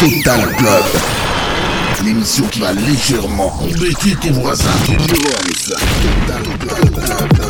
Total Club. L'émission qui va légèrement embêter tes voisins. Total Club.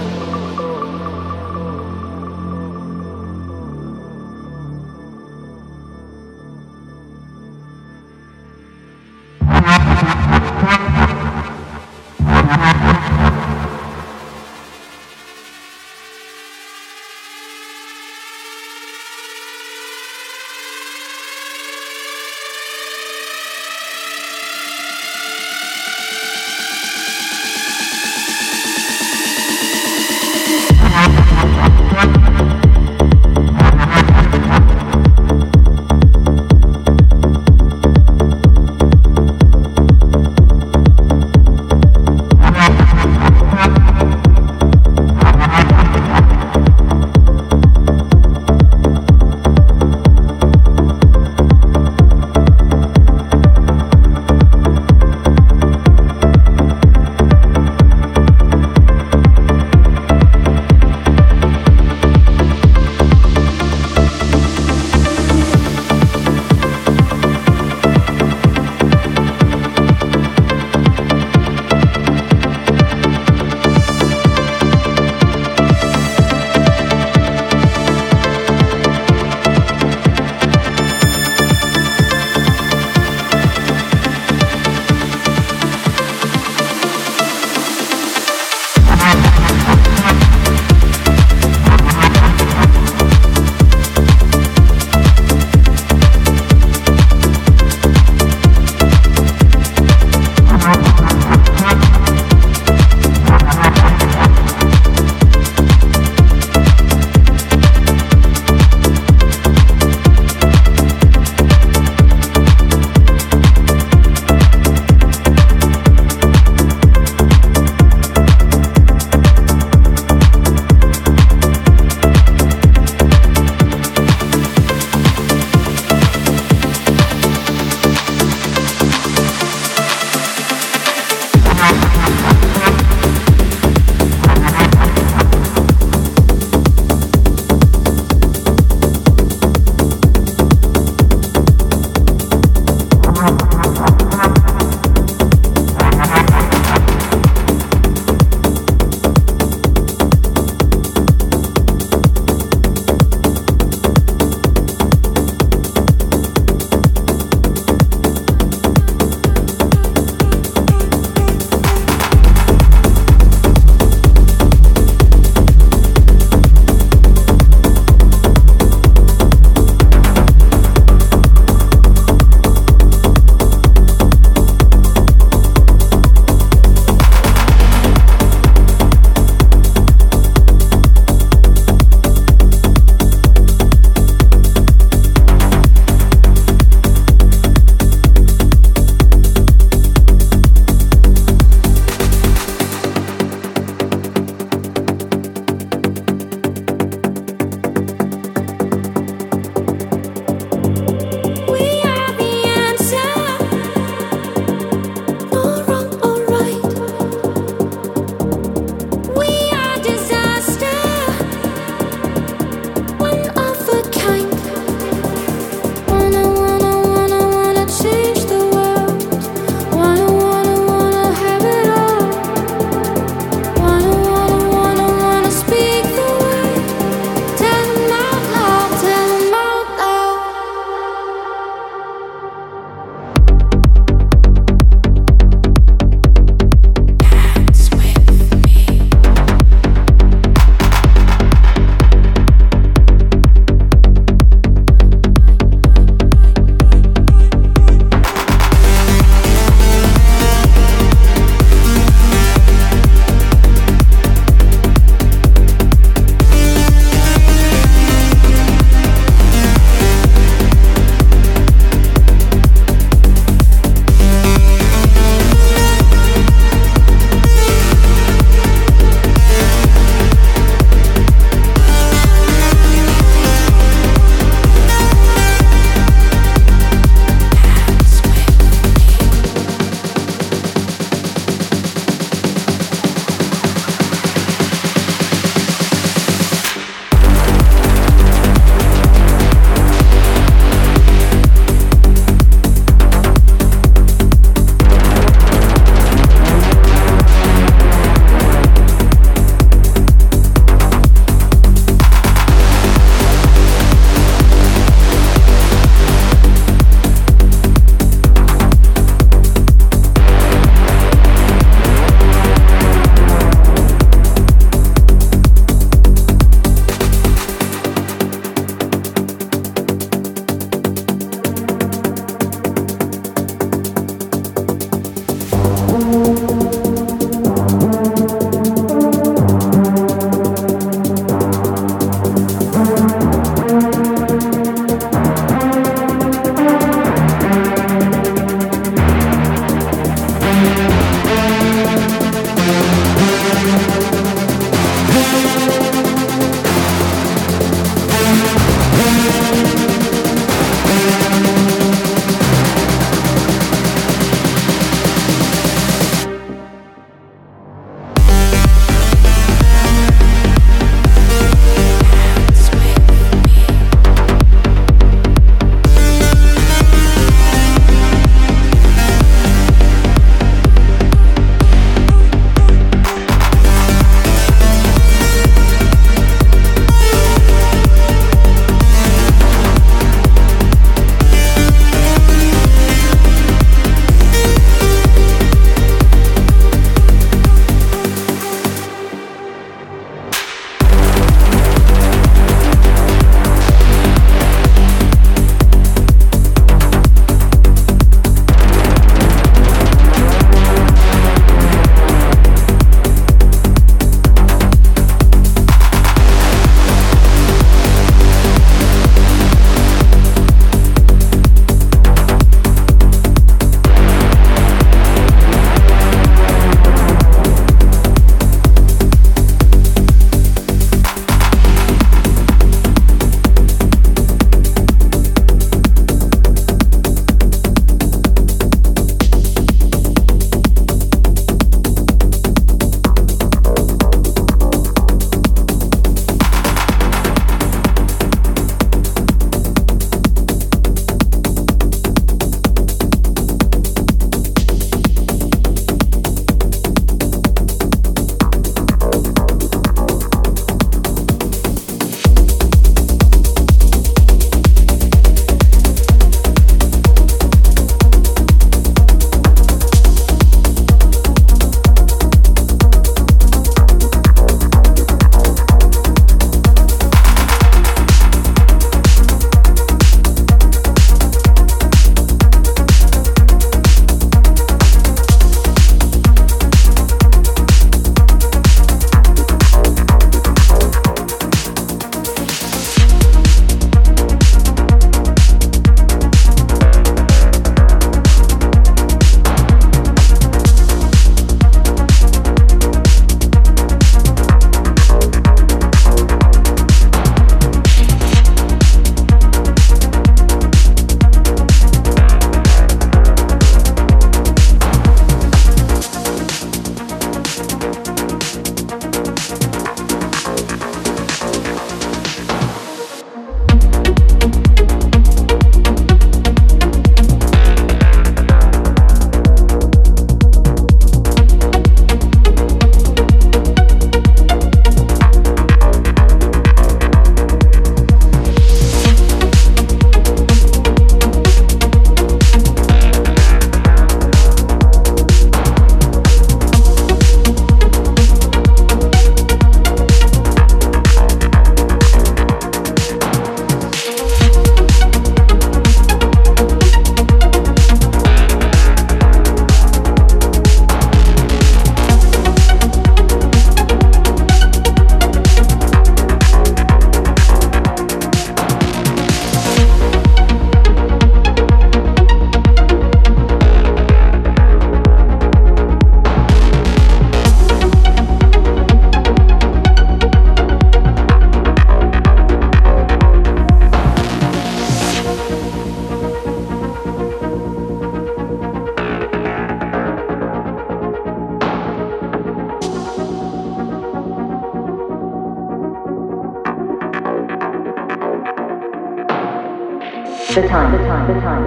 The time. The time. The time.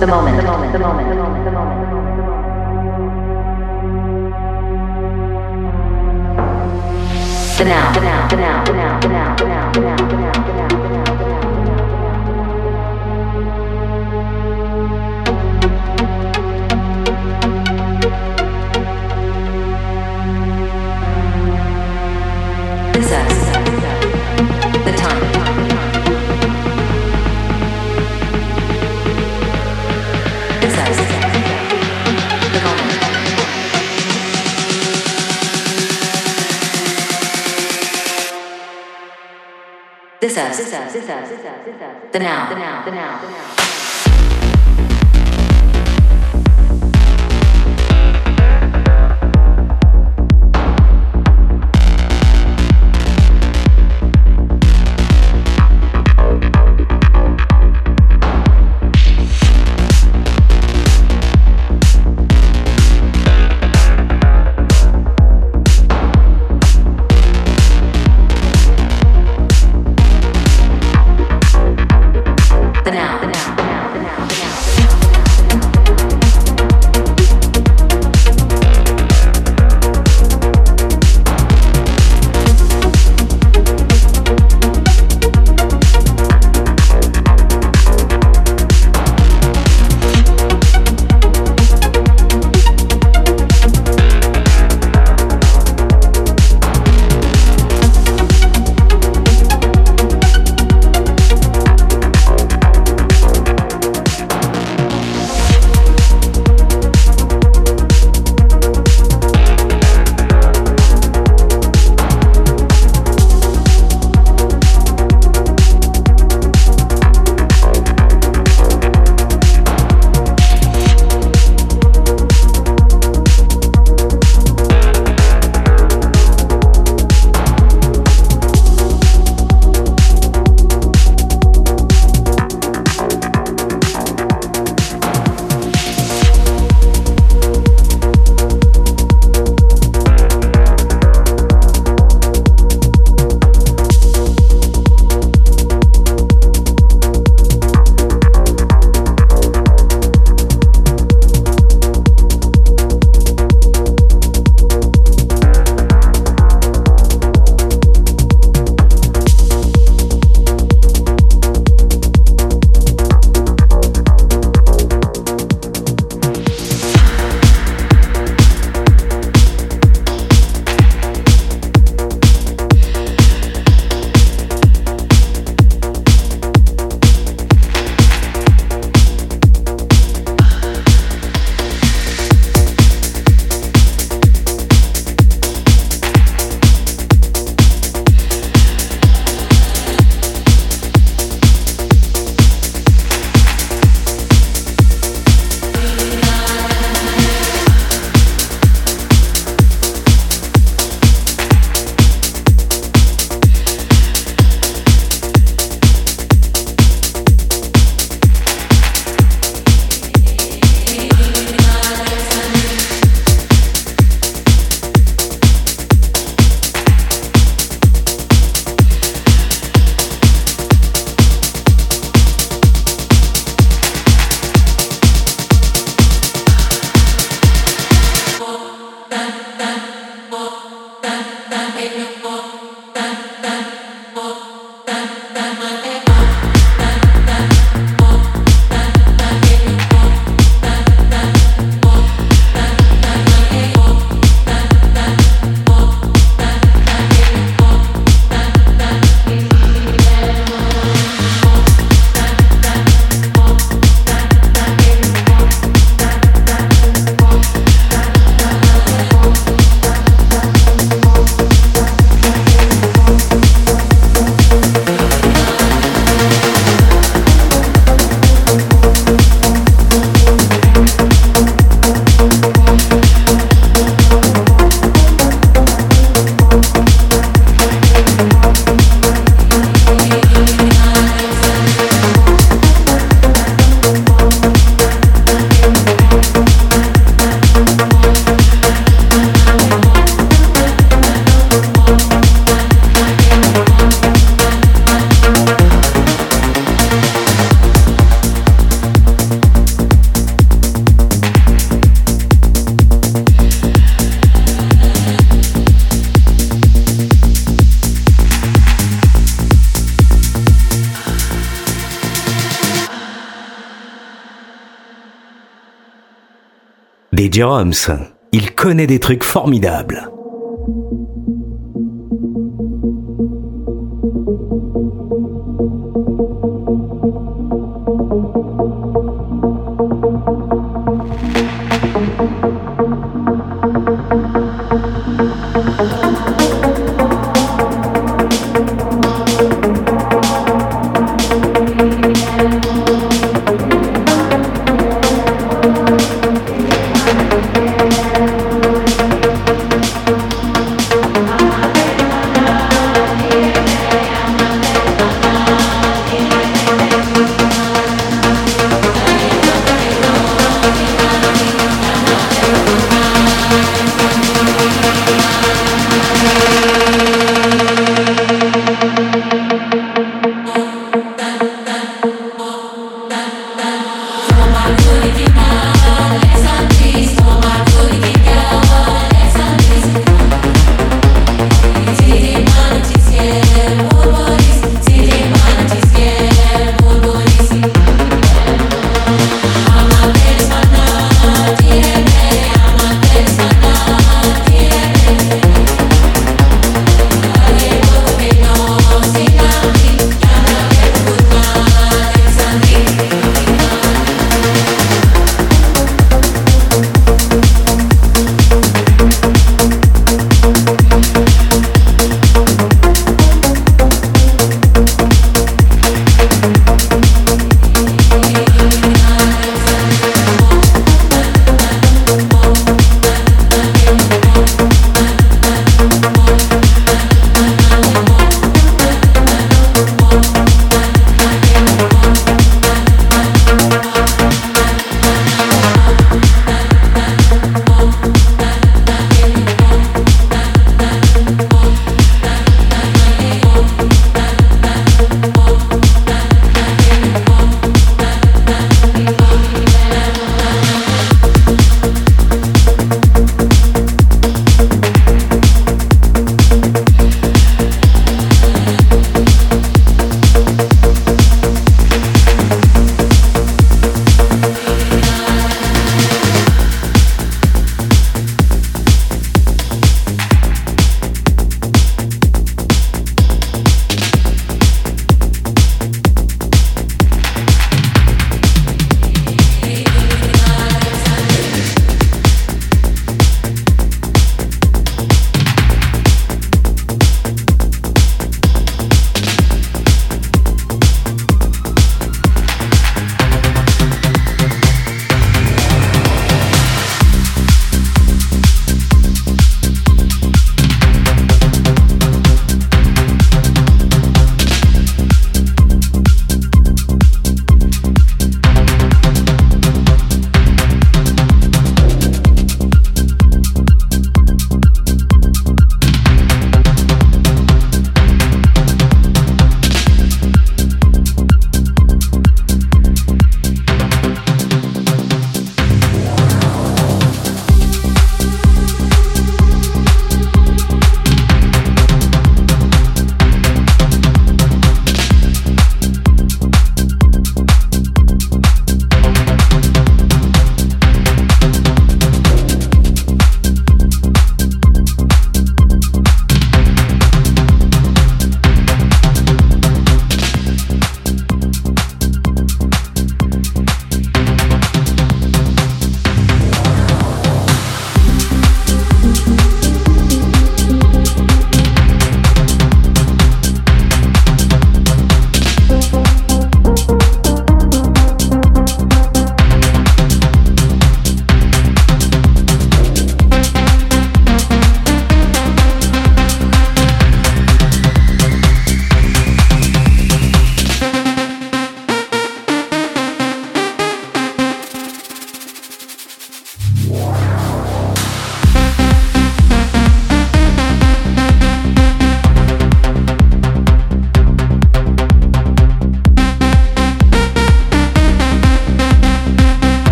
The moment. The moment. The moment. The moment. The moment. The moment. The now. The now. The now. The now. Now. The now. The now. The now. Jeroms, il connaît des trucs formidables.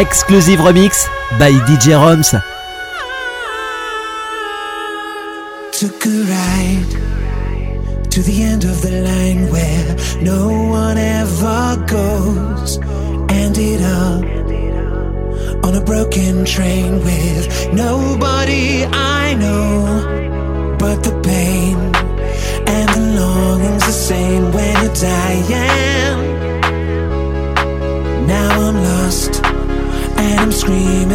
Exclusive Remix by DJ Roms. Took a ride to the end of the line where no one ever goes. Ended up on a broken train with nobody I know. But the pain and the longing's the same when. Now and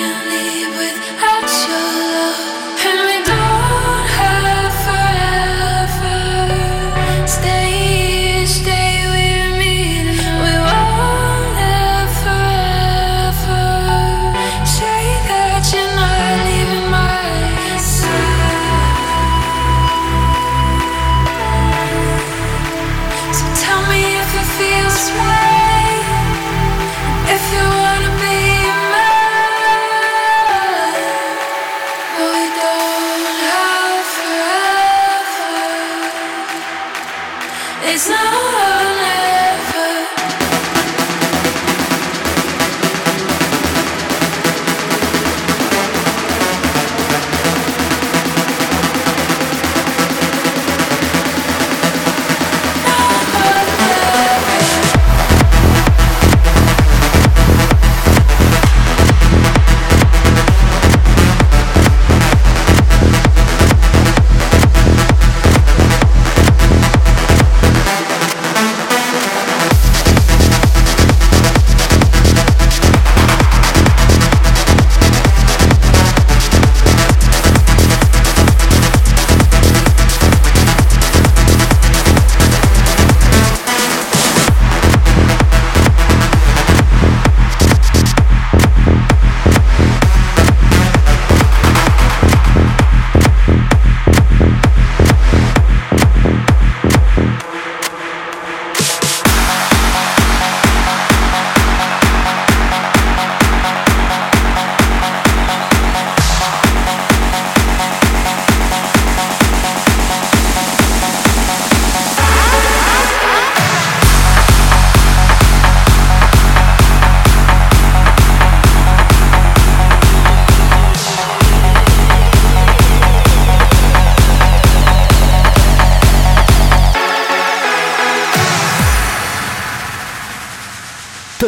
man.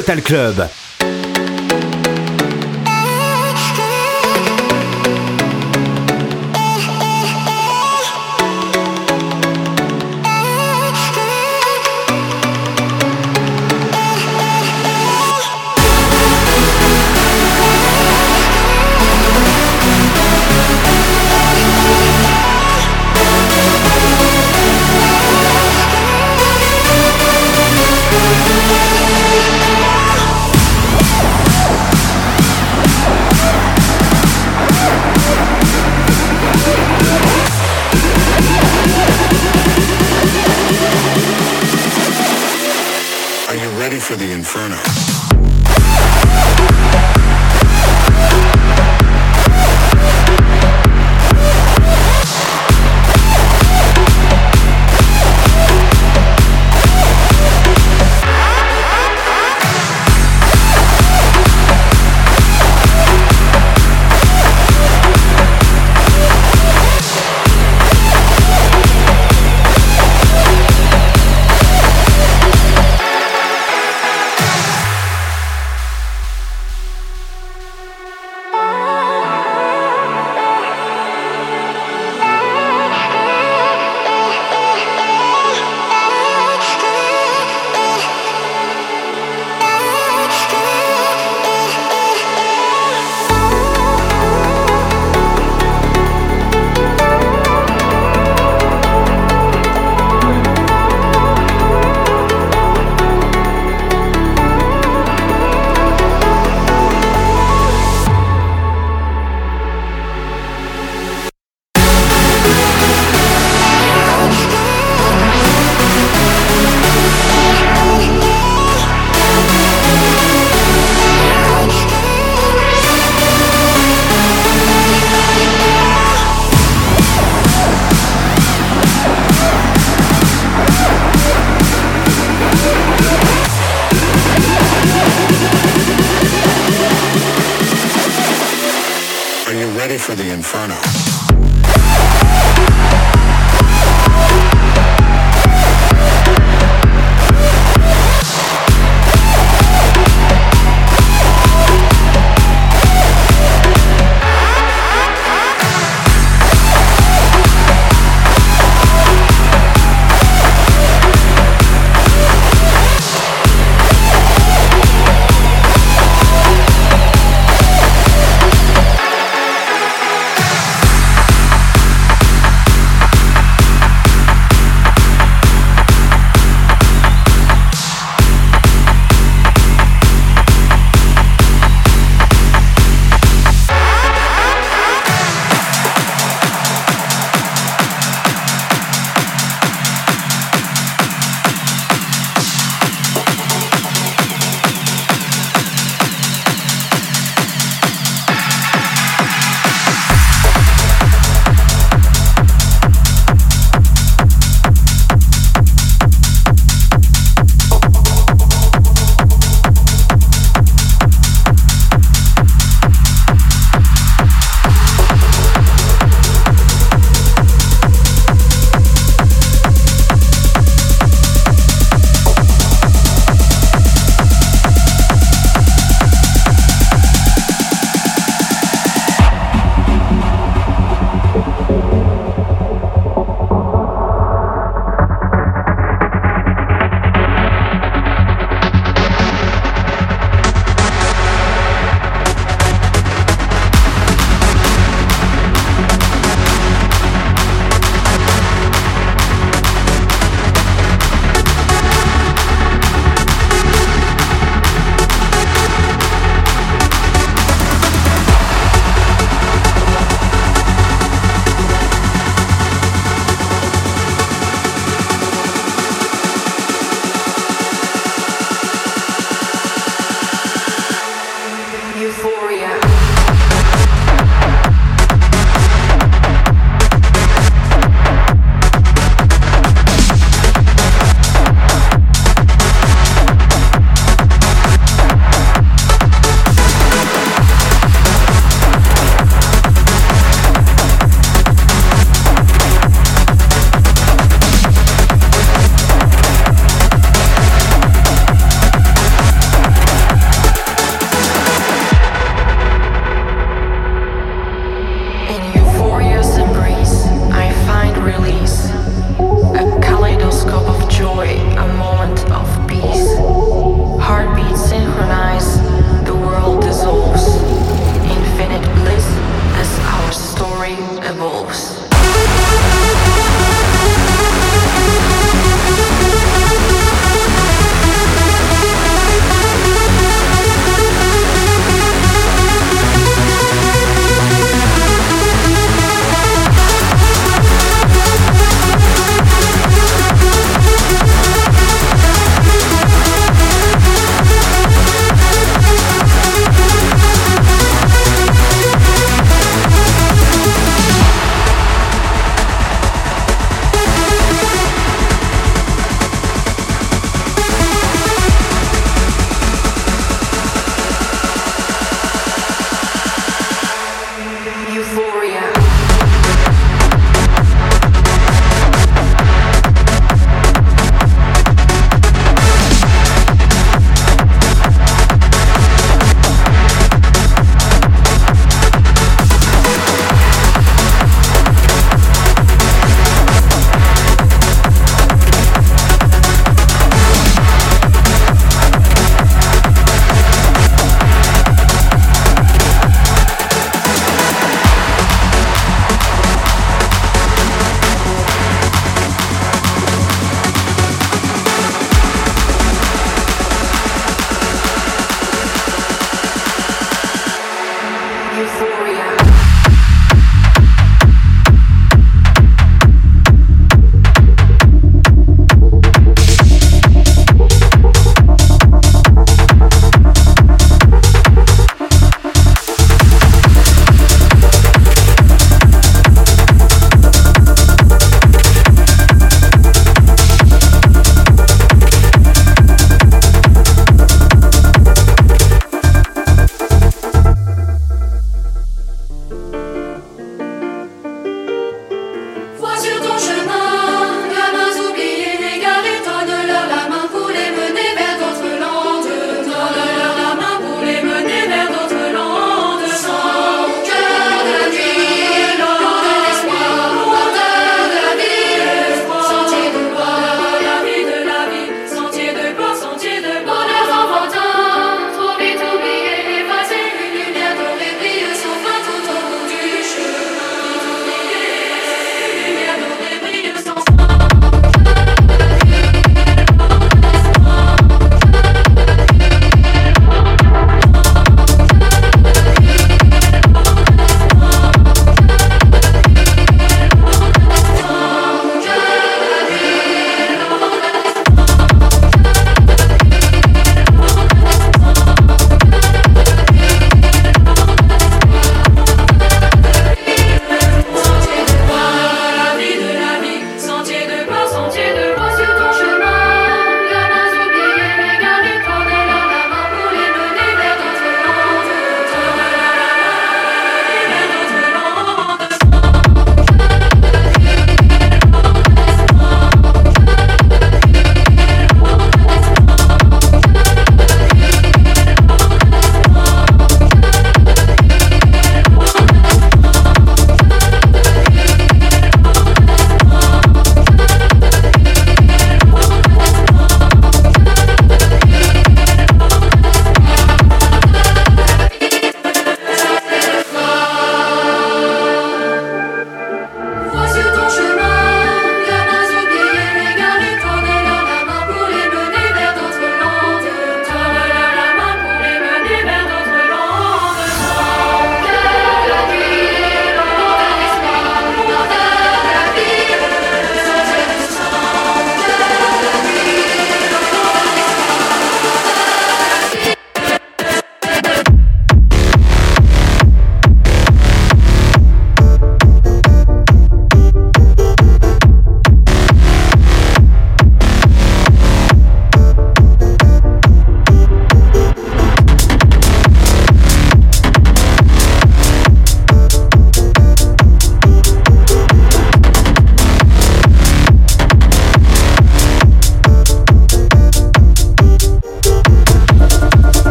Total Club.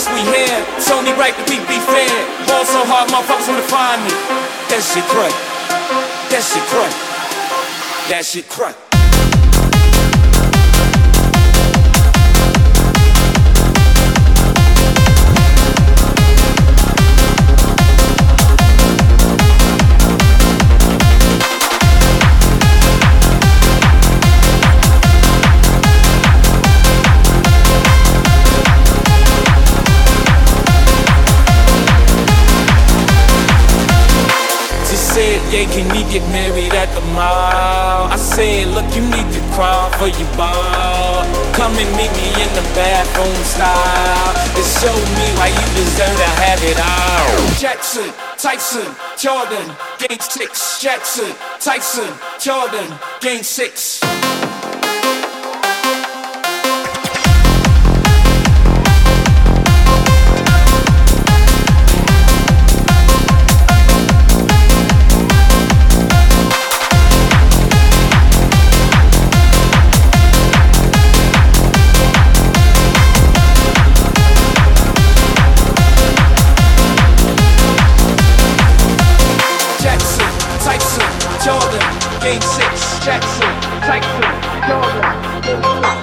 Since we here. It's only right that we be fair. Ball so hard, motherfuckers wanna find me. That shit crack. That shit crack. That shit crack. Yeah, can we get married at the mall? I said, look, you need to crawl for your ball. Come and meet me in the bathroom style. And show me why you deserve to have it all. Jackson, Tyson, Jordan, game six. Jackson, Tyson, Jordan, game six. Game six, Jackson, Tyson, Jordan.